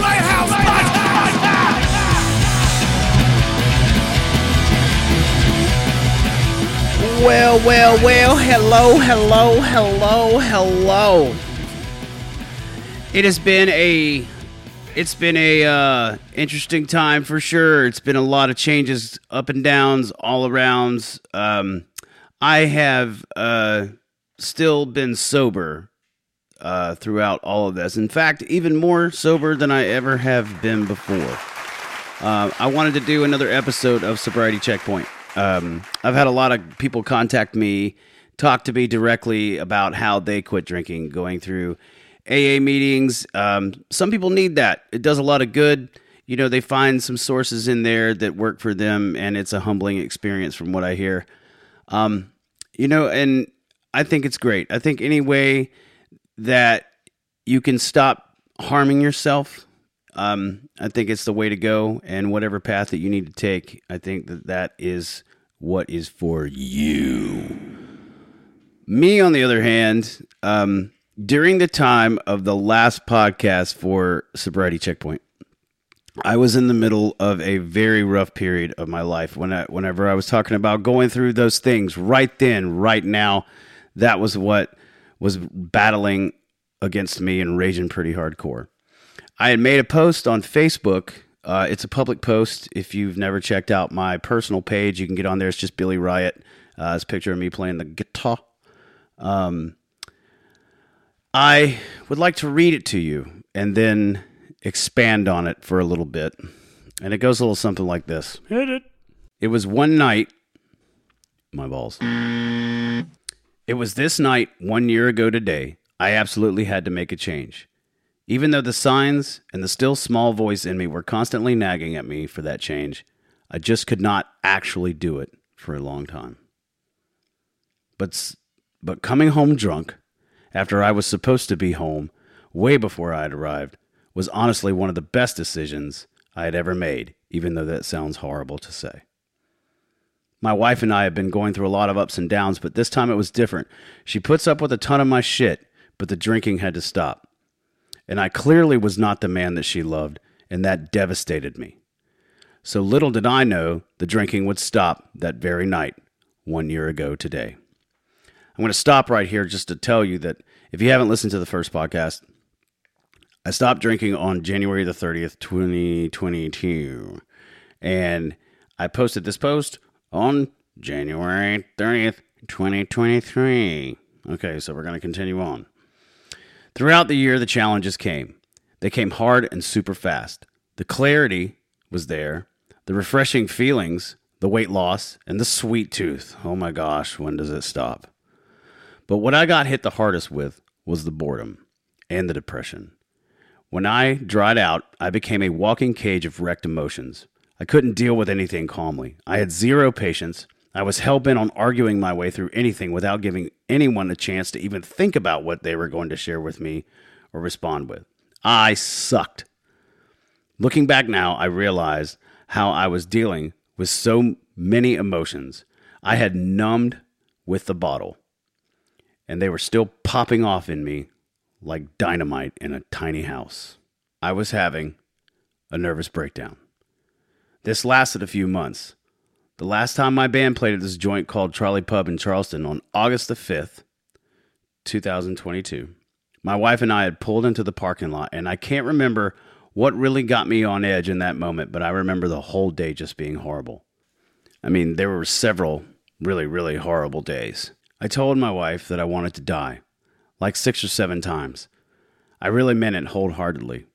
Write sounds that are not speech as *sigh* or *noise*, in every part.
Riot House Podcast! Well, well, well, hello, hello, hello, hello. It has been a it's been a uh, interesting time for sure. It's been a lot of changes, up and downs, all arounds. Um, I have uh, still been sober uh, throughout all of this. In fact, even more sober than I ever have been before. Uh, I wanted to do another episode of Sobriety Checkpoint. Um, I've had a lot of people contact me, talk to me directly about how they quit drinking, going through AA meetings. Um, some people need that. It does a lot of good. You know, they find some sources in there that work for them, and it's a humbling experience from what I hear. Um, you know, and I think it's great. I think any way that you can stop harming yourself um, I think it's the way to go, and whatever path that you need to take, I think that that is what is for you. Me, on the other hand, um, during the time of the last podcast for Sobriety Checkpoint, I was in the middle of a very rough period of my life. When I, whenever I was talking about going through those things, right then, right now, that was what was battling against me and raging pretty hardcore. I had made a post on Facebook. Uh, it's a public post. If you've never checked out my personal page, you can get on there. It's just Billy Riot. Uh, it's a picture of me playing the guitar. Um, I would like to read it to you and then expand on it for a little bit. And it goes a little something like this Hit it. It was one night. My balls. It was this night, one year ago today, I absolutely had to make a change. Even though the signs and the still small voice in me were constantly nagging at me for that change, I just could not actually do it for a long time. But, but coming home drunk, after I was supposed to be home, way before I had arrived, was honestly one of the best decisions I had ever made, even though that sounds horrible to say. My wife and I have been going through a lot of ups and downs, but this time it was different. She puts up with a ton of my shit, but the drinking had to stop. And I clearly was not the man that she loved, and that devastated me. So little did I know the drinking would stop that very night, one year ago today. I'm going to stop right here just to tell you that if you haven't listened to the first podcast, I stopped drinking on January the 30th, 2022. And I posted this post on January 30th, 2023. Okay, so we're going to continue on. Throughout the year, the challenges came. They came hard and super fast. The clarity was there, the refreshing feelings, the weight loss, and the sweet tooth. Oh my gosh, when does it stop? But what I got hit the hardest with was the boredom and the depression. When I dried out, I became a walking cage of wrecked emotions. I couldn't deal with anything calmly. I had zero patience. I was hell bent on arguing my way through anything without giving anyone a chance to even think about what they were going to share with me or respond with. I sucked. Looking back now, I realized how I was dealing with so many emotions. I had numbed with the bottle, and they were still popping off in me like dynamite in a tiny house. I was having a nervous breakdown. This lasted a few months. The last time my band played at this joint called Charlie Pub in Charleston on August the 5th, 2022, my wife and I had pulled into the parking lot, and I can't remember what really got me on edge in that moment, but I remember the whole day just being horrible. I mean, there were several really, really horrible days. I told my wife that I wanted to die, like six or seven times. I really meant it wholeheartedly.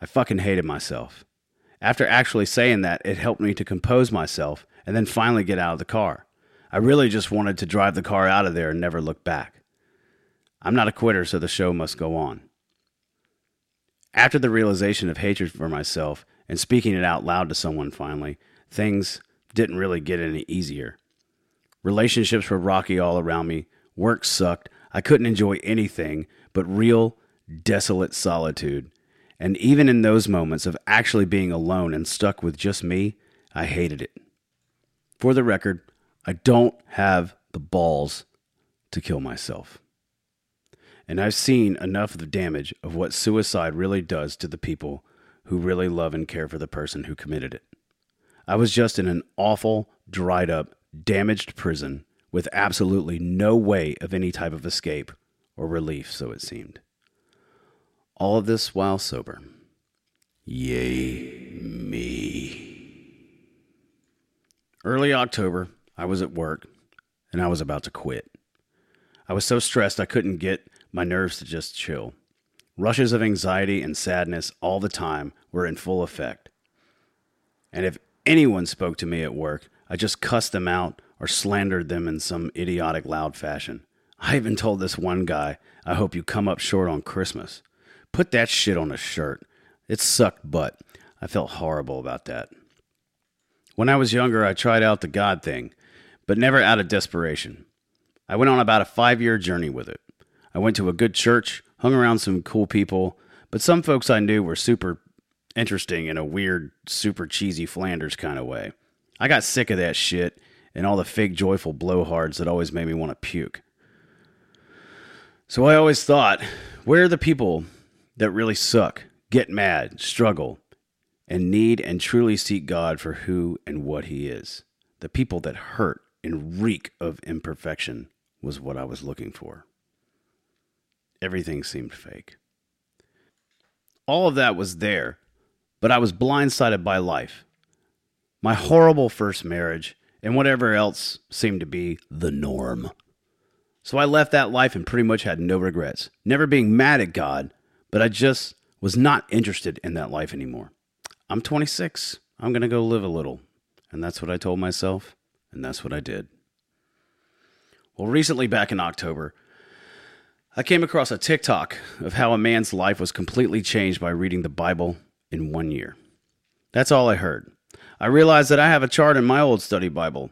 I fucking hated myself. After actually saying that, it helped me to compose myself and then finally get out of the car. I really just wanted to drive the car out of there and never look back. I'm not a quitter, so the show must go on. After the realization of hatred for myself and speaking it out loud to someone finally, things didn't really get any easier. Relationships were rocky all around me. Work sucked. I couldn't enjoy anything but real, desolate solitude. And even in those moments of actually being alone and stuck with just me, I hated it. For the record, I don't have the balls to kill myself. and I've seen enough of the damage of what suicide really does to the people who really love and care for the person who committed it. I was just in an awful, dried up, damaged prison with absolutely no way of any type of escape or relief, so it seemed. All of this while sober. Yay, me. Early October, I was at work and I was about to quit. I was so stressed I couldn't get my nerves to just chill. Rushes of anxiety and sadness all the time were in full effect. And if anyone spoke to me at work, I just cussed them out or slandered them in some idiotic loud fashion. I even told this one guy, I hope you come up short on Christmas. Put that shit on a shirt. It sucked butt. I felt horrible about that. When I was younger, I tried out the God thing, but never out of desperation. I went on about a five year journey with it. I went to a good church, hung around some cool people, but some folks I knew were super interesting in a weird, super cheesy Flanders kind of way. I got sick of that shit and all the fake joyful blowhards that always made me want to puke. So I always thought, where are the people that really suck, get mad, struggle, and need and truly seek God for who and what He is? The people that hurt and reek of imperfection was what I was looking for. Everything seemed fake. All of that was there, but I was blindsided by life. My horrible first marriage and whatever else seemed to be the norm. So I left that life and pretty much had no regrets. Never being mad at God, but I just was not interested in that life anymore. I'm 26. I'm going to go live a little. And that's what I told myself, and that's what I did. Well, recently, back in October, I came across a TikTok of how a man's life was completely changed by reading the Bible in one year. That's all I heard. I realized that I have a chart in my old study Bible,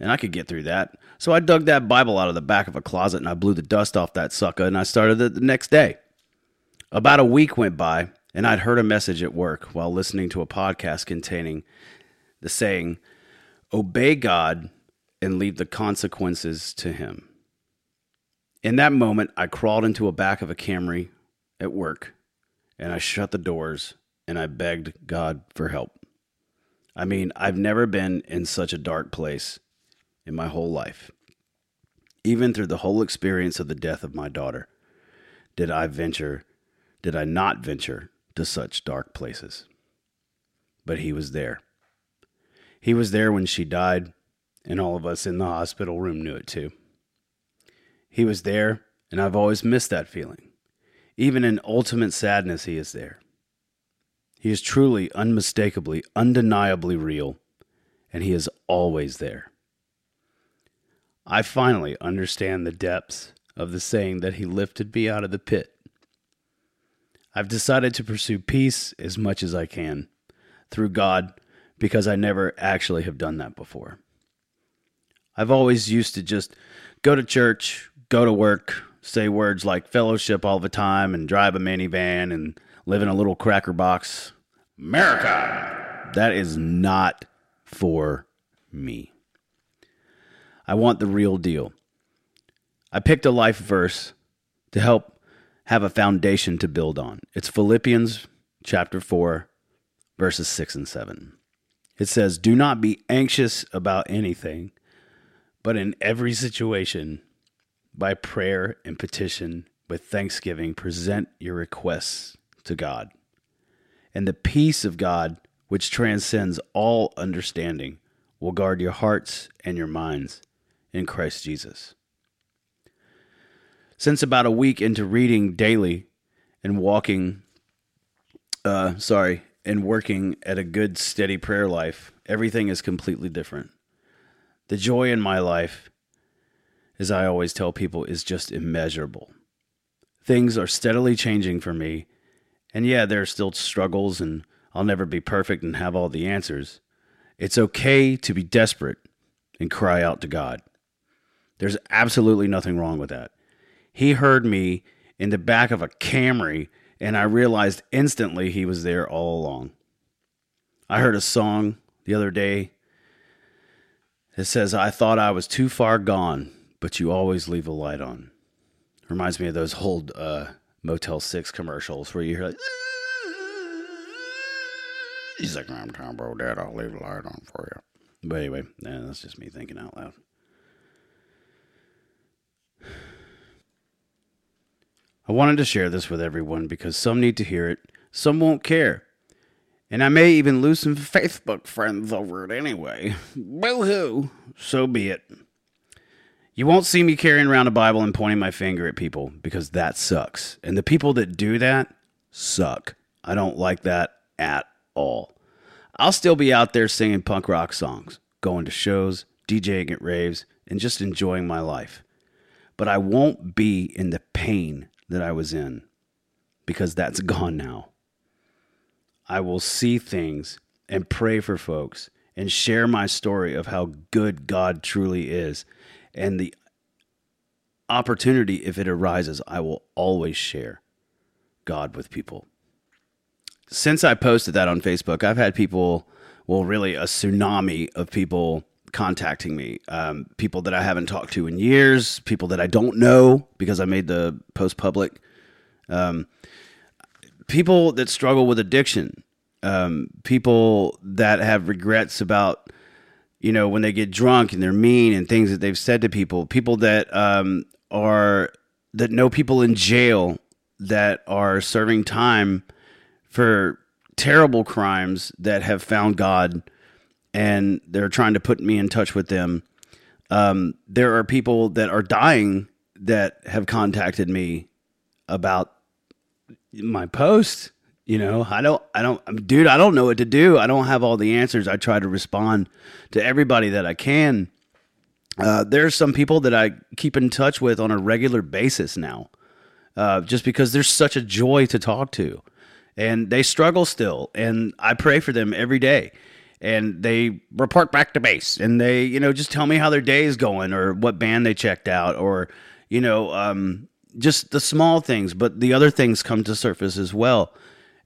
and I could get through that. So I dug that Bible out of the back of a closet and I blew the dust off that sucker and I started it the next day. About a week went by, and I'd heard a message at work while listening to a podcast containing the saying, Obey God and leave the consequences to Him. In that moment, I crawled into a back of a Camry at work and I shut the doors and I begged God for help. I mean, I've never been in such a dark place in my whole life. Even through the whole experience of the death of my daughter, did I venture, did I not venture to such dark places. But he was there. He was there when she died, and all of us in the hospital room knew it too. He was there, and I've always missed that feeling. Even in ultimate sadness, he is there. He is truly, unmistakably, undeniably real, and He is always there. I finally understand the depths of the saying that He lifted me out of the pit. I've decided to pursue peace as much as I can through God because I never actually have done that before. I've always used to just go to church, go to work, say words like fellowship all the time, and drive a minivan and live in a little cracker box America. That is not for me. I want the real deal. I picked a life verse to help have a foundation to build on. It's Philippians chapter 4, verses 6 and 7. It says, Do not be anxious about anything, but in every situation, by prayer and petition, with thanksgiving, present your requests to God and the peace of God, which transcends all understanding, will guard your hearts and your minds in Christ Jesus. Since about a week into reading daily and walking, uh, sorry, and working at a good, steady prayer life, everything is completely different. The joy in my life, as I always tell people, is just immeasurable. Things are steadily changing for me and yeah, there are still struggles, and I'll never be perfect and have all the answers. It's okay to be desperate and cry out to God. There's absolutely nothing wrong with that. He heard me in the back of a Camry, and I realized instantly he was there all along. I heard a song the other day that says, I thought I was too far gone, but you always leave a light on. Reminds me of those old uh, Motel 6 commercials where you hear like, he's like, I'm Tom Bodett, I'll leave a light on for you. But anyway, yeah, that's just me thinking out loud. I wanted to share this with everyone because some need to hear it, some won't care. And I may even lose some Facebook friends over it anyway. *laughs* Boo hoo. So be it. You won't see me carrying around a Bible and pointing my finger at people because that sucks. And the people that do that suck. I don't like that at all. I'll still be out there singing punk rock songs, going to shows, DJing at raves, and just enjoying my life. But I won't be in the pain that I was in because that's *laughs* gone now. I will see things and pray for folks and share my story of how good God truly is. And the opportunity, if it arises, I will always share God with people. Since I posted that on Facebook, I've had people, well, really a tsunami of people contacting me. Um, people that I haven't talked to in years, people that I don't know because I made the post public. Um, people that struggle with addiction, um, people that have regrets about, you know, when they get drunk and they're mean and things that they've said to people, people that um, are that know people in jail that are serving time for terrible crimes that have found God and they're trying to put me in touch with them. Um, there are people that are dying that have contacted me about my post. You know, I don't, I don't, dude, I don't know what to do. I don't have all the answers. I try to respond to everybody that I can. Uh, there's some people that I keep in touch with on a regular basis now, uh, just because there's such a joy to talk to, and they struggle still, and I pray for them every day, and they report back to base, and they, you know, just tell me how their day is going, or what band they checked out, or you know, um, just the small things, but the other things come to surface as well.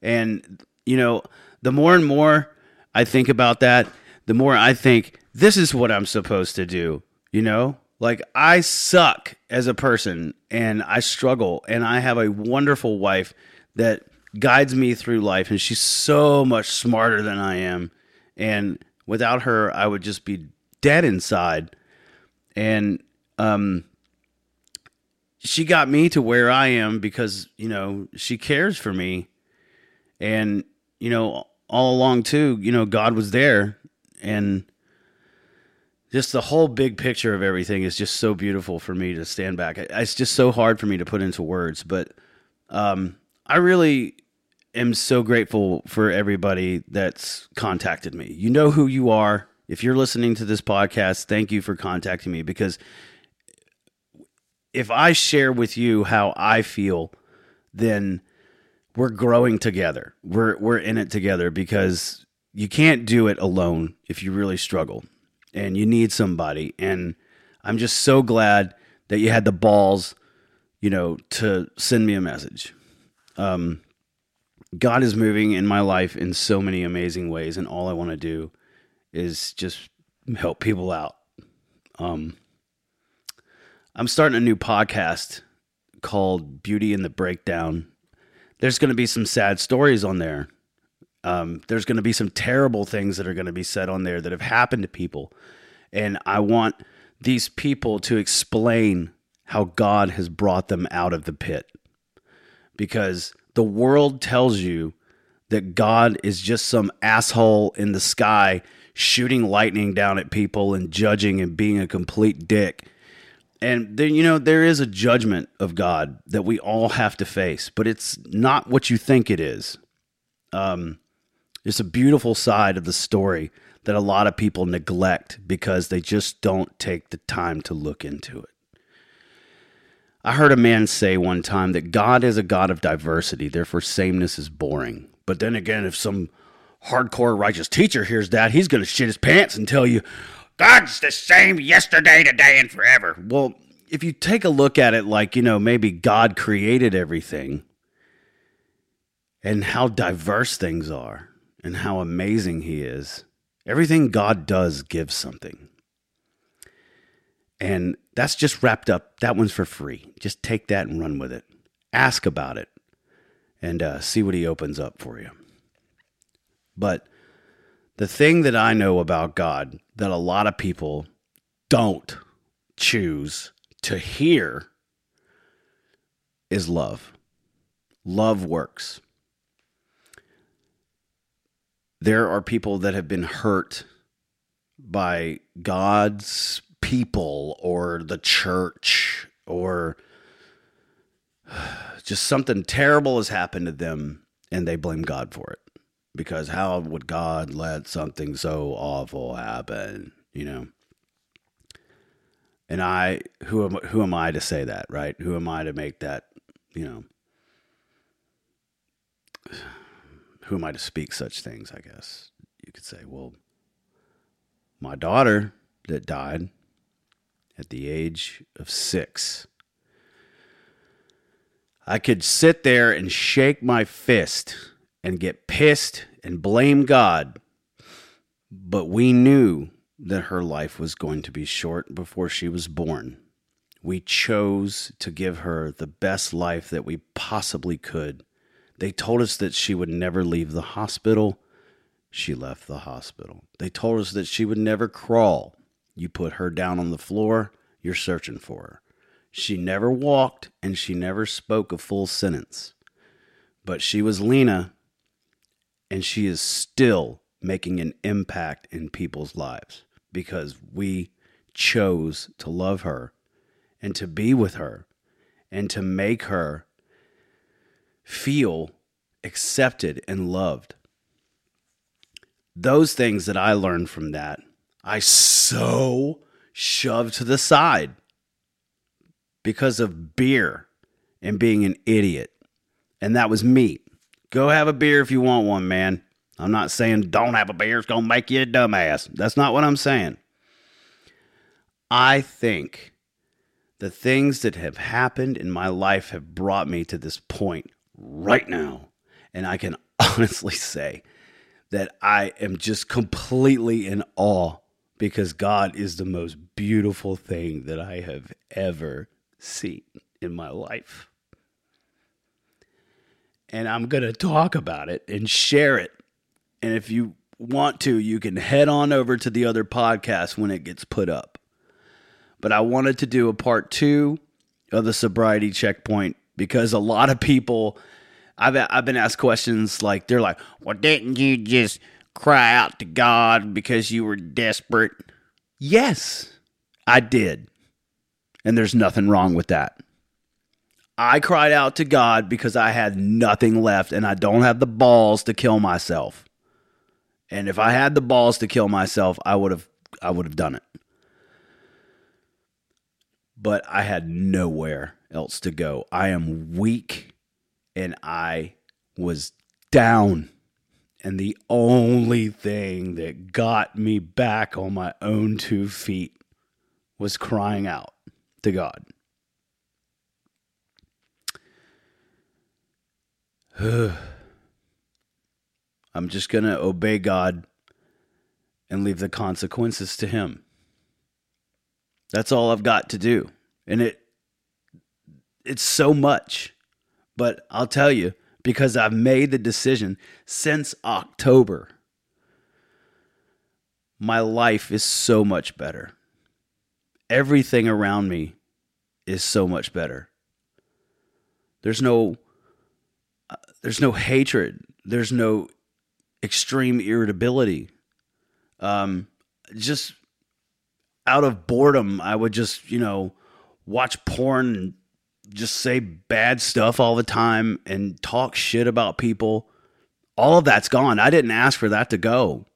And, you know, the more and more I think about that, the more I think this is what I'm supposed to do, you know? Like I suck as a person and I struggle and I have a wonderful wife that guides me through life and she's so much smarter than I am and without her I would just be dead inside and um she got me to where I am because, you know, she cares for me. And, you know, all along too, you know, God was there and just the whole big picture of everything is just so beautiful for me to stand back. It's just so hard for me to put into words, but um, I really am so grateful for everybody that's contacted me. You know who you are. If you're listening to this podcast, thank you for contacting me because if I share with you how I feel, then we're growing together. We're we're in it together because you can't do it alone if you really struggle and you need somebody and I'm just so glad that you had the balls, you know, to send me a message. Um God is moving in my life in so many amazing ways and all I want to do is just help people out. Um I'm starting a new podcast called Beauty in the Breakdown. There's going to be some sad stories on there. Um, there's going to be some terrible things that are going to be said on there that have happened to people. And I want these people to explain how God has brought them out of the pit. Because the world tells you that God is just some asshole in the sky shooting lightning down at people and judging and being a complete dick and then you know there is a judgment of God that we all have to face, but it's not what you think it is. Um, it's a beautiful side of the story that a lot of people neglect because they just don't take the time to look into it. I heard a man say one time that God is a God of diversity, therefore sameness is boring. But then again, if some hardcore righteous teacher hears that, he's going to shit his pants and tell you, God's the same yesterday, today, and forever. Well, if you take a look at it like, you know, maybe God created everything and how diverse things are and how amazing He is, everything God does gives something. And that's just wrapped up. That one's for free. Just take that and run with it. Ask about it and uh, see what he opens up for you. But the thing that I know about God that a lot of people don't choose to hear is love. Love works. There are people that have been hurt by God's people or the church or *sighs* just something terrible has happened to them and they blame God for it. Because how would God let something so awful happen, you know? And I who am who am I to say that, right? Who am I to make that, you know? *sighs* Who am I to speak such things, I guess. You could say, well, my daughter that died at the age of 6 I could sit there and shake my fist and get pissed and blame God. But we knew that her life was going to be short before she was born. We chose to give her the best life that we possibly could. They told us that she would never leave the hospital. She left the hospital. They told us that she would never crawl. You put her down on the floor, you're searching for her. She never walked and she never spoke a full sentence. But she was Lena, and she is still making an impact in people's lives because we chose to love her and to be with her and to make her feel accepted and loved. Those things that I learned from that, I so shoved to the side because of beer and being an idiot. And that was me. Go have a beer if you want one, man. I'm not saying don't have a beer, it's going to make you a dumbass. That's not what I'm saying. I think the things that have happened in my life have brought me to this point right now. And I can *laughs* honestly say that I am just completely in awe because God is the most beautiful thing that I have ever seen in my life. And I'm going to talk about it and share it. And if you want to, you can head on over to the other podcast when it gets put up. But I wanted to do a part two of the sobriety checkpoint because a lot of people, I've, I've been asked questions like, they're like, well, didn't you just cry out to God because you were desperate? Yes, I did. And there's nothing wrong with that. I cried out to God because I had nothing left and I don't have the balls to kill myself. And if I had the balls to kill myself, I would have I would have done it. But I had nowhere else to go. I am weak and I was down. And the only thing that got me back on my own two feet was crying out to God. *sighs* I'm just going to obey God and leave the consequences to Him. That's all I've got to do. And it it's so much. But I'll tell you because I've made the decision since October. My life is so much better. Everything around me is so much better. There's no uh, there's no hatred. There's no extreme irritability. Um, just out of boredom, I would just, you know, watch porn and just say bad stuff all the time and talk shit about people. All of that's gone. I didn't ask for that to go.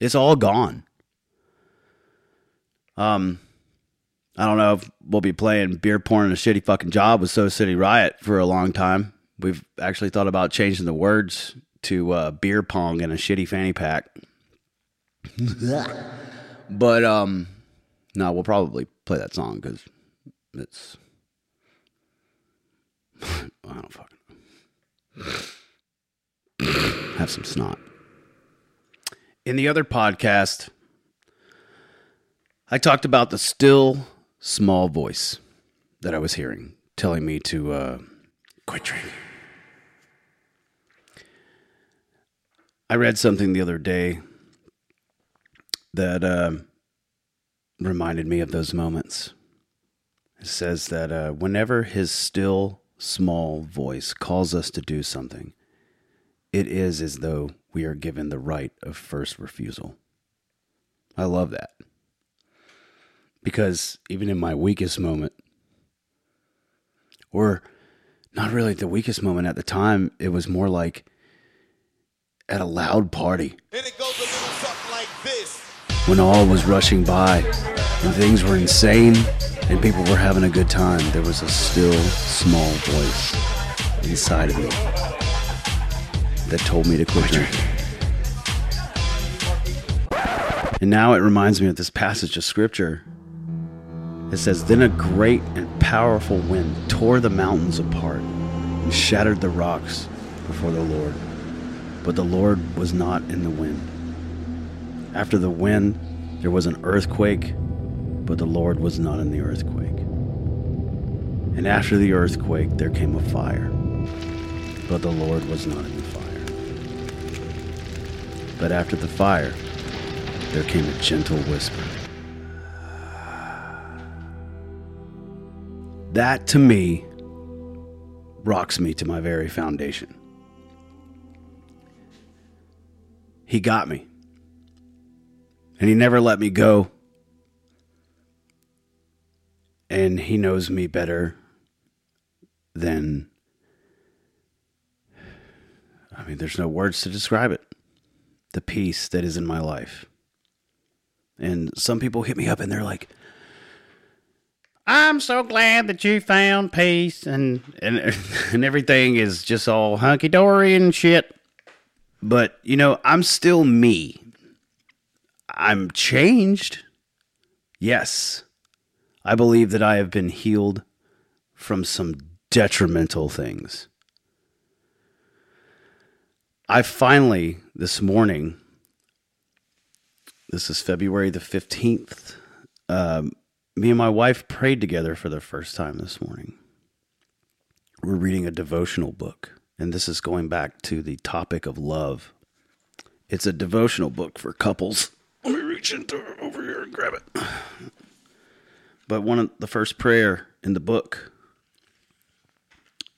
It's all gone. Um, I don't know if we'll be playing beer porn and a shitty fucking job with So City Riot for a long time. We've actually thought about changing the words to uh, beer pong and a shitty fanny pack. *laughs* but um, no, we'll probably play that song because it's I don't fucking have some snot. In the other podcast, I talked about the still small voice that I was hearing telling me to uh, quit drinking. I read something the other day that uh, reminded me of those moments. It says that uh, whenever his still small voice calls us to do something, it is as though we are given the right of first refusal. I love that. Because even in my weakest moment, or not really the weakest moment at the time, it was more like at a loud party. And it goes a little something like this. when all was rushing by and things were insane and people were having a good time, there was a still small voice inside of me that told me to quit drinking. And now it reminds me of this passage of scripture. It says, Then a great and powerful wind tore the mountains apart and shattered the rocks before the Lord. But the Lord was not in the wind. After the wind, there was an earthquake, but the Lord was not in the earthquake. And after the earthquake, there came a fire, but the Lord was not in the fire. But after the fire, there came a gentle whisper. That to me rocks me to my very foundation. He got me and he never let me go. And he knows me better than. I mean, there's no words to describe it. The peace that is in my life. And some people hit me up and they're like, I'm so glad that you found peace and, and, *laughs* and everything is just all hunky dory and shit. But, you know, I'm still me. I'm changed. Yes. I believe that I have been healed from some detrimental things. I finally, this morning, this is February the 15th, um, me and my wife prayed together for the first time this morning. We're reading a devotional book, and this is going back to the topic of love. It's a devotional book for couples. Let me reach into over here and grab it. But one of the first prayer in the book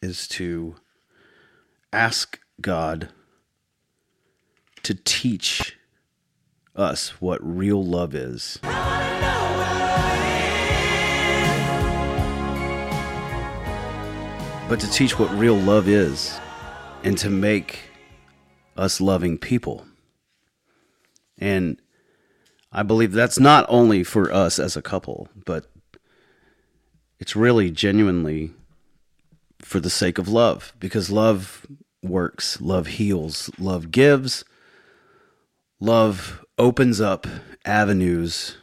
is to ask God to teach us what real love is. But to teach what real love is and to make us loving people. And I believe that's not only for us as a couple, but it's really genuinely for the sake of love because love works, love heals, love gives, love opens up avenues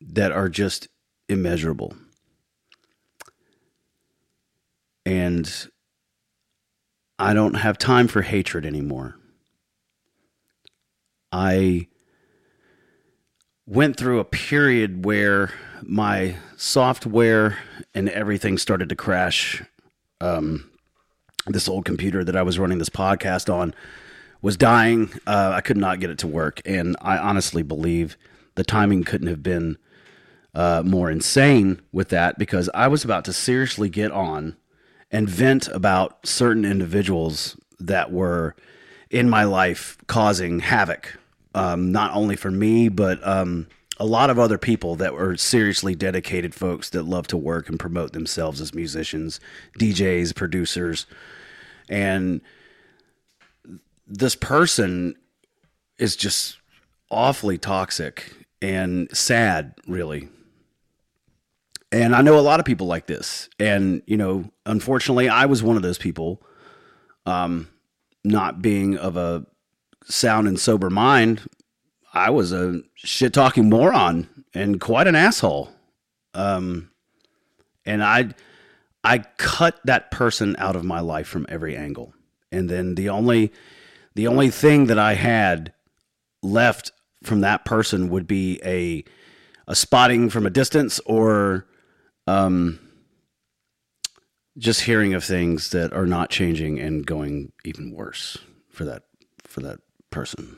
that are just immeasurable. And I don't have time for hatred anymore. I went through a period where my software and everything started to crash. Um, this old computer that I was running this podcast on was dying. Uh, I could not get it to work. And I honestly believe the timing couldn't have been uh, more insane with that because I was about to seriously get on and vent about certain individuals that were in my life causing havoc, um, not only for me, but um, a lot of other people that were seriously dedicated folks that love to work and promote themselves as musicians, DJs, producers. And this person is just awfully toxic and sad, really. And I know a lot of people like this. And, you know, unfortunately, I was one of those people, um, not being of a sound and sober mind. I was a shit talking moron and quite an asshole. Um, and I, I cut that person out of my life from every angle. And then the only, the only thing that I had left from that person would be a a spotting from a distance or um, just hearing of things that are not changing and going even worse for that for that person,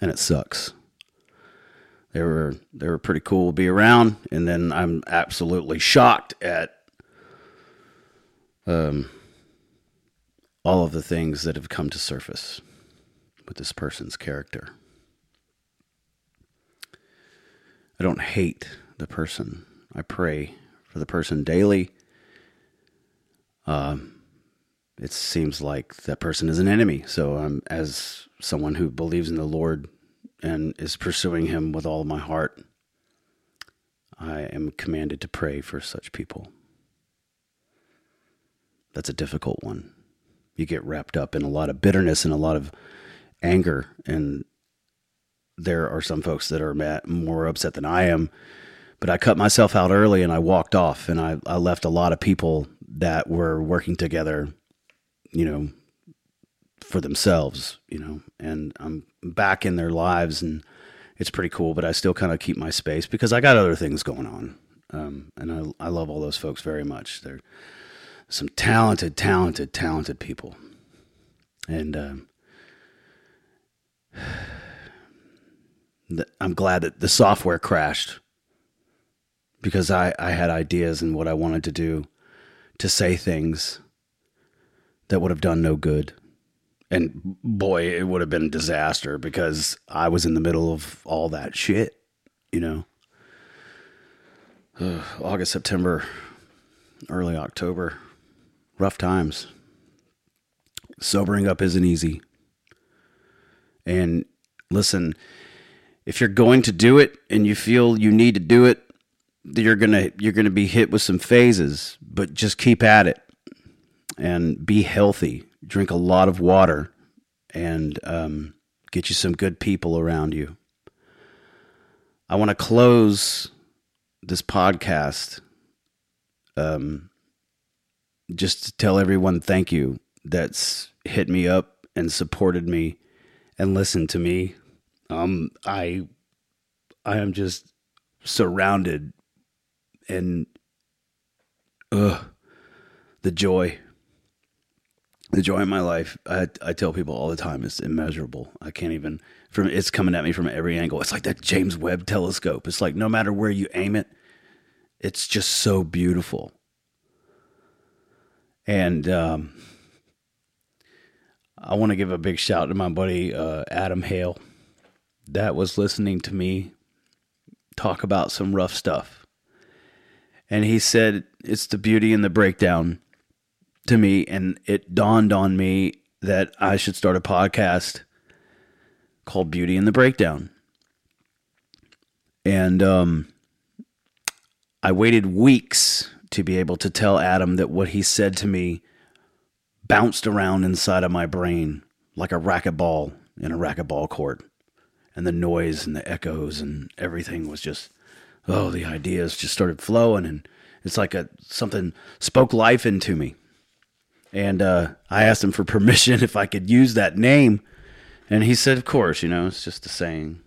and it sucks. They were they were pretty cool to be around, and then I'm absolutely shocked at um, all of the things that have come to surface with this person's character. I don't hate the person. I pray for the person daily. Um, it seems like that person is an enemy. So, um, as someone who believes in the Lord and is pursuing Him with all my heart, I am commanded to pray for such people. That's a difficult one. You get wrapped up in a lot of bitterness and a lot of anger, and there are some folks that are more upset than I am. But I cut myself out early and I walked off, and I, I left a lot of people that were working together, you know, for themselves, you know, and I'm back in their lives and it's pretty cool, but I still kind of keep my space because I got other things going on. Um, and I, I love all those folks very much. They're some talented, talented, talented people. And *sighs* um, I'm glad that the software crashed because I, I had ideas and what I wanted to do to say things that would have done no good. And boy, it would have been a disaster because I was in the middle of all that shit, you know. Uh, *sighs* August, September, early October, rough times. Sobering up isn't easy. And listen, if you're going to do it and you feel you need to do it, you're gonna you're gonna be hit with some phases, but just keep at it and be healthy. Drink a lot of water and um, get you some good people around you. I want to close this podcast um, just to tell everyone thank you that's hit me up and supported me and listened to me. Um, I I am just surrounded and ugh, the joy the joy in my life I, I tell people all the time is immeasurable. I can't even from it's coming at me from every angle. It's like that james webb telescope. It's like no matter where you aim it it's just so beautiful. And um, i want to give a big shout to my buddy uh, adam hale. That was listening to me talk about some rough stuff. And he said it's the beauty and the breakdown to me, and it dawned on me that I should start a podcast called Beauty and the Breakdown. And um, I waited weeks to be able to tell Adam that what he said to me bounced around inside of my brain like a racquetball in a racquetball court. And the noise and the echoes and everything was just, oh, the ideas just started flowing. And it's like a something spoke life into me and uh, I asked him for *laughs* permission if I could use that name, and he said, "Of course, you know, it's just a saying."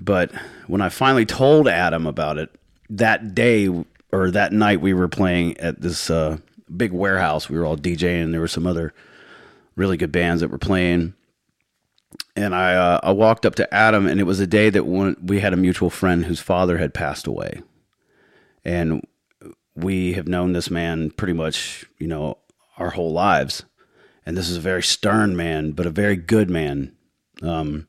But when I finally told Adam about it that day or that night, we were playing at this uh, big warehouse. We were all DJing, and there were some other really good bands that were playing. And I uh, I walked up to Adam, and it was a day that one, we had a mutual friend whose father had passed away, and we have known this man pretty much, you know, our whole lives. And this is a very stern man, but a very good man. Um,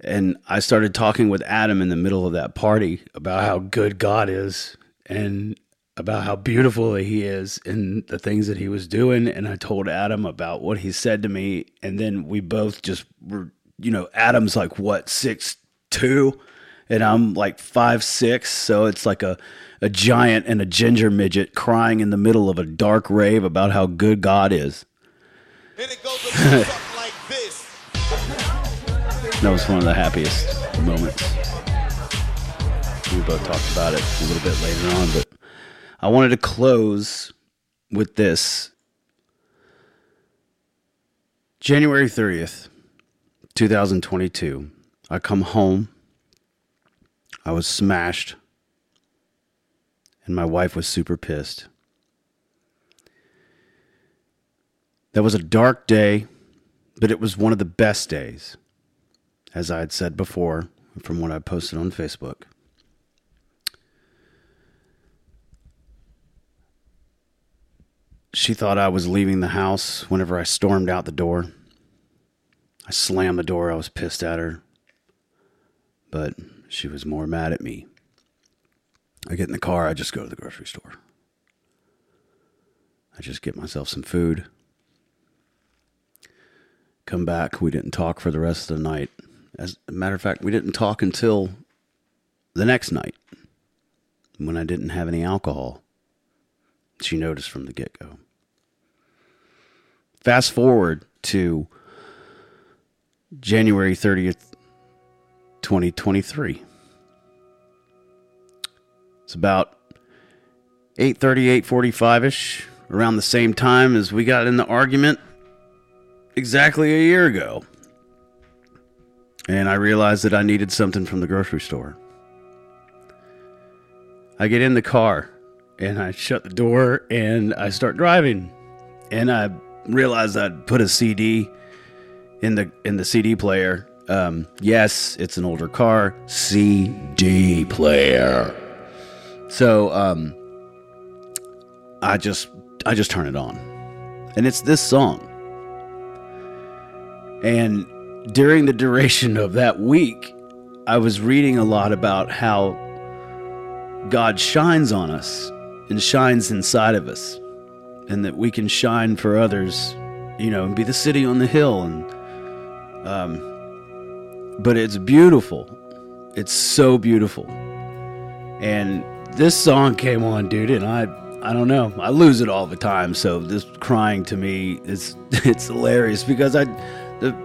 and I started talking with Adam in the middle of that party about how good God is and about how beautiful he is and the things that he was doing. And I told Adam about what he said to me. And then we both just were, you know, Adam's like, what, six, two? And I'm like five six, so it's like a a giant and a ginger midget crying in the middle of a dark rave about how good God is. And it goes *laughs* like this. That was one of the happiest moments. We both talked about it a little bit later on, but I wanted to close with this. January 30th, 2022. I come home. I was smashed. And my wife was super pissed. That was a dark day, but it was one of the best days, as I had said before from what I posted on Facebook. She thought I was leaving the house whenever I stormed out the door. I slammed the door. I was pissed at her. But she was more mad at me. I get in the car. I just go to the grocery store. I just get myself some food. Come back. We didn't talk for the rest of the night. As a matter of fact, we didn't talk until the next night when I didn't have any alcohol. She noticed from the get go. Fast forward to January 30th, 2023. It's about 8:30, 8:45ish, around the same time as we got in the argument exactly a year ago. And I realized that I needed something from the grocery store. I get in the car and I shut the door and I start driving. And I realized I'd put a CD in the in the CD player. Um, yes, it's an older car, CD player. So um, I just I just turn it on, and it's this song. And during the duration of that week, I was reading a lot about how God shines on us and shines inside of us, and that we can shine for others, you know, and be the city on the hill. And, um, but it's beautiful. It's so beautiful. And this song came on, dude, and I, I don't know, I lose it all the time. So this crying to me is, *laughs* it's hilarious because I,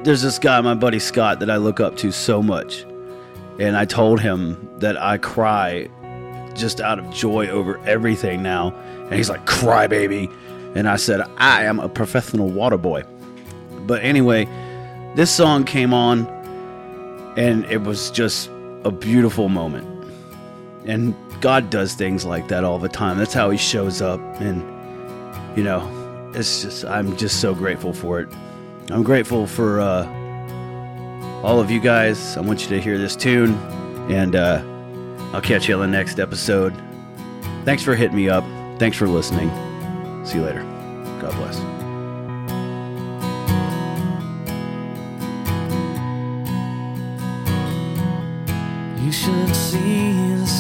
there's this guy, my buddy Scott, that I look up to so much. And I told him that I cry just out of joy over everything now. And he's like, cry, baby. And I said, I am a professional water boy. But anyway, this song came on, and it was just a beautiful moment. And God does things like that all the time. That's how He shows up. And, you know, it's just, I'm just so grateful for it. I'm grateful for uh, all of you guys. I want you to hear this tune, and uh, I'll catch you on the next episode. Thanks for hitting me up. Thanks for listening. See you later. God bless.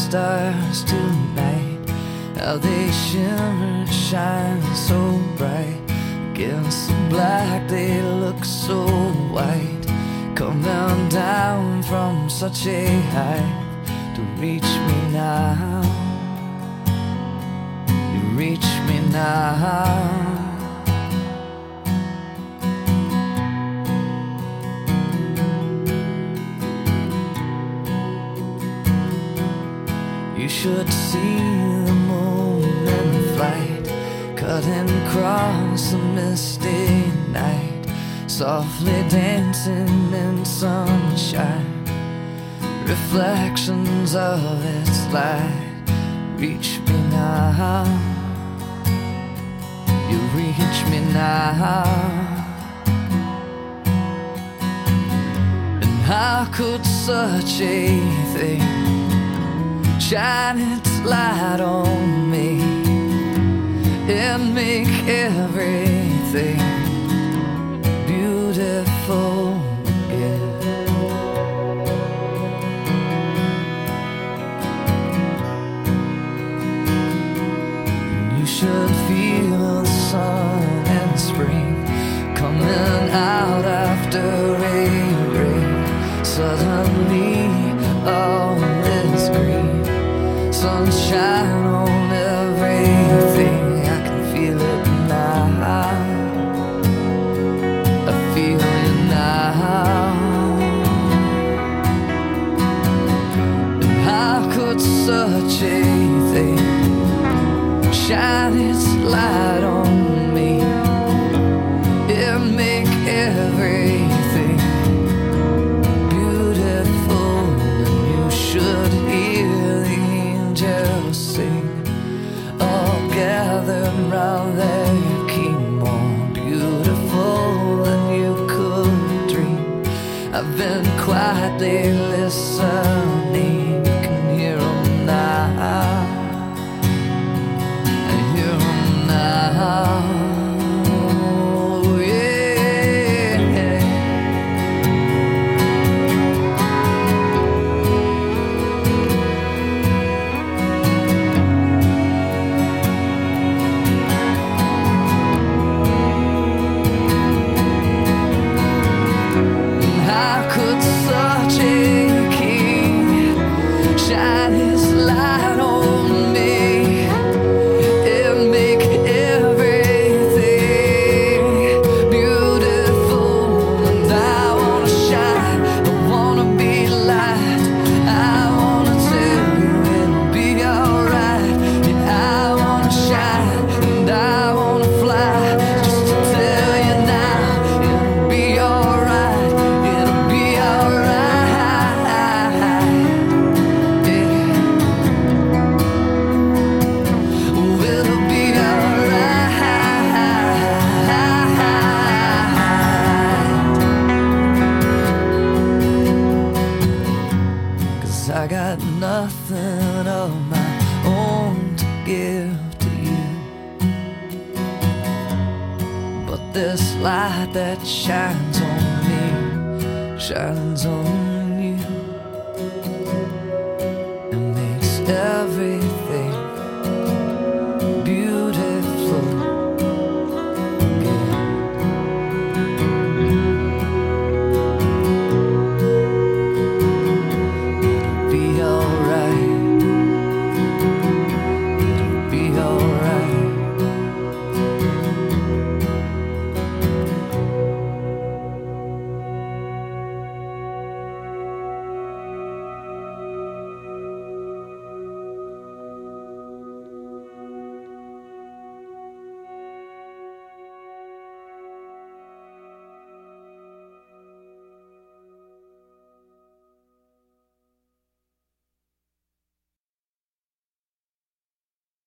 Stars tonight, how they shimmer and shine so bright. Against the black, they look so white. Come down, down from such a height to reach me now. You reach me now. Should see the moon flight, cutting across the misty night, softly dancing in sunshine. Reflections of its light reach me now. You reach me now. And how could such a thing shine its light on me and make everything beautiful again? You should feel the sun and spring coming out after a rain. Suddenly, that shines on me shines on you.